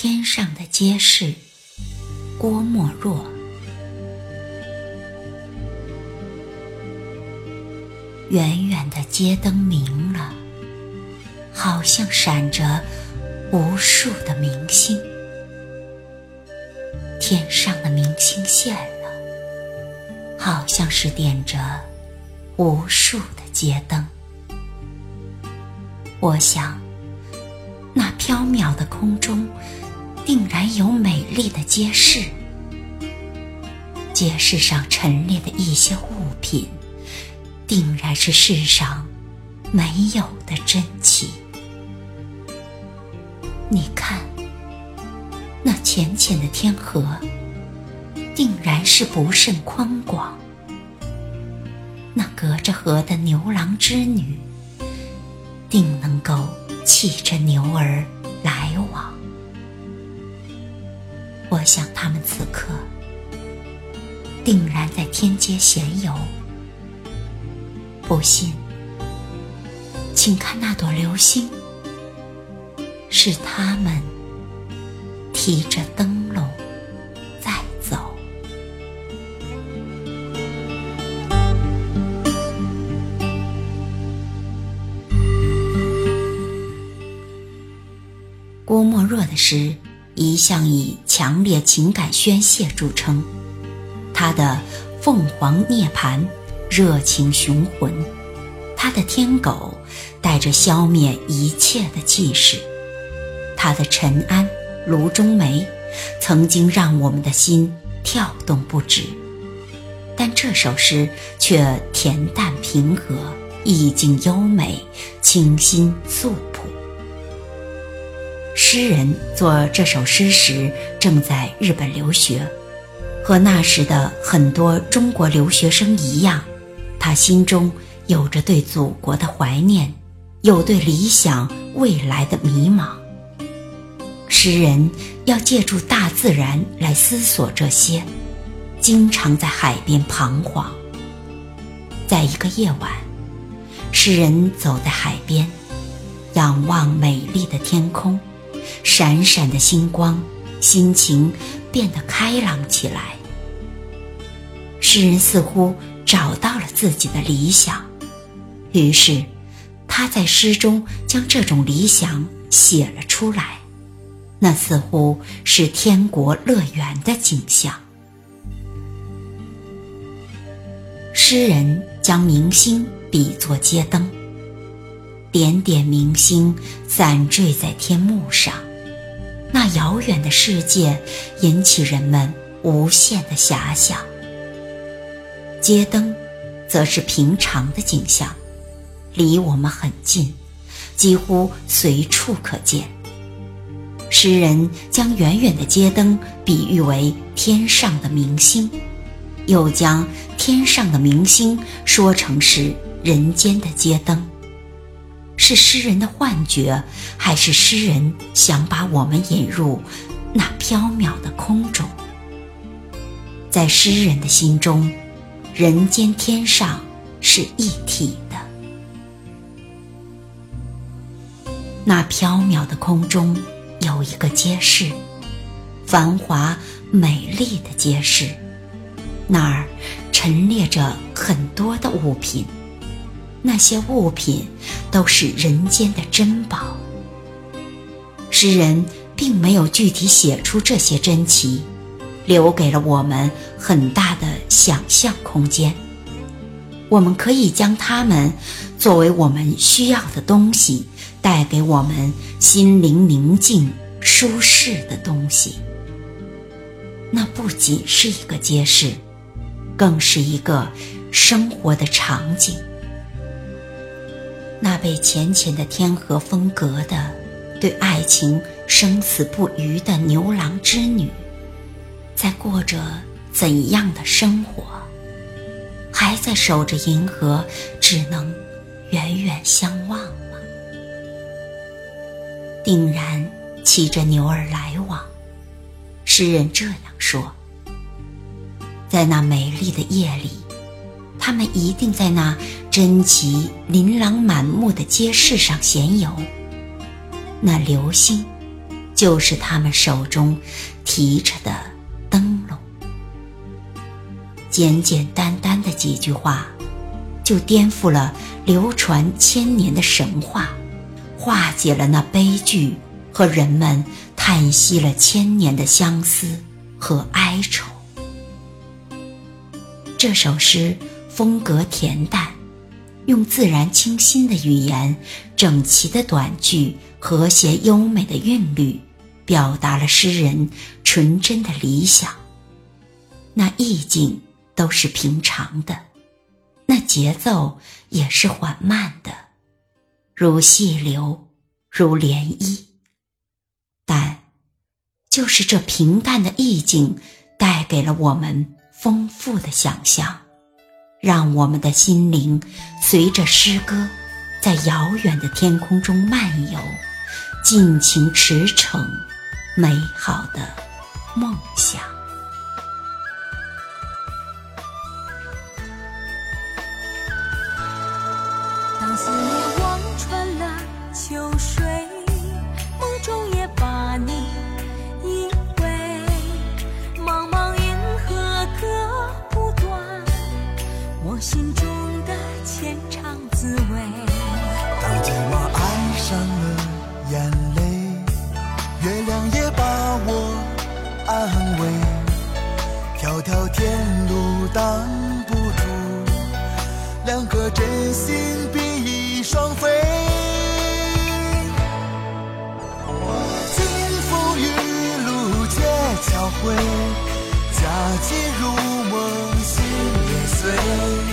天上的街市，郭沫若。远远的街灯明了，好像闪着无数的明星。天上的明星现了，好像是点着无数的街灯。我想。那缥缈的空中，定然有美丽的街市。街市上陈列的一些物品，定然是世上没有的珍奇。你看，那浅浅的天河，定然是不甚宽广。那隔着河的牛郎织女，定能够。骑着牛儿来往，我想他们此刻定然在天街闲游。不信，请看那朵流星，是他们提着灯笼在走。郭沫若的诗一向以强烈情感宣泄著称，他的《凤凰涅槃》热情雄浑，他的《天狗》带着消灭一切的气势，他的《陈安》《炉中梅》曾经让我们的心跳动不止，但这首诗却恬淡平和，意境优美，清新素朴。诗人做这首诗时正在日本留学，和那时的很多中国留学生一样，他心中有着对祖国的怀念，有对理想未来的迷茫。诗人要借助大自然来思索这些，经常在海边彷徨。在一个夜晚，诗人走在海边，仰望美丽的天空。闪闪的星光，心情变得开朗起来。诗人似乎找到了自己的理想，于是他在诗中将这种理想写了出来。那似乎是天国乐园的景象。诗人将明星比作街灯。点点明星散坠在天幕上，那遥远的世界引起人们无限的遐想。街灯，则是平常的景象，离我们很近，几乎随处可见。诗人将远远的街灯比喻为天上的明星，又将天上的明星说成是人间的街灯。是诗人的幻觉，还是诗人想把我们引入那缥缈的空中？在诗人的心中，人间天上是一体的。那缥缈的空中有一个街市，繁华美丽的街市，那儿陈列着很多的物品。那些物品都是人间的珍宝。诗人并没有具体写出这些珍奇，留给了我们很大的想象空间。我们可以将它们作为我们需要的东西，带给我们心灵宁静、舒适的东西。那不仅是一个街市，更是一个生活的场景。那被浅浅的天河分隔的，对爱情生死不渝的牛郎织女，在过着怎样的生活？还在守着银河，只能远远相望吗？定然骑着牛儿来往。诗人这样说。在那美丽的夜里，他们一定在那。珍奇琳琅满目的街市上闲游，那流星就是他们手中提着的灯笼。简简单单的几句话，就颠覆了流传千年的神话，化解了那悲剧和人们叹息了千年的相思和哀愁。这首诗风格恬淡，用自然清新的语言、整齐的短句、和谐优美的韵律，表达了诗人纯真的理想。那意境。都是平常的，那节奏也是缓慢的，如细流，如涟漪。但，就是这平淡的意境，带给了我们丰富的想象，让我们的心灵随着诗歌，在遥远的天空中漫游，尽情驰骋美好的梦想。思上了眼泪，月亮也把我安慰。条条天路挡不住，两颗真心比翼。双飞，金风玉露皆交汇，佳期如梦，心也碎。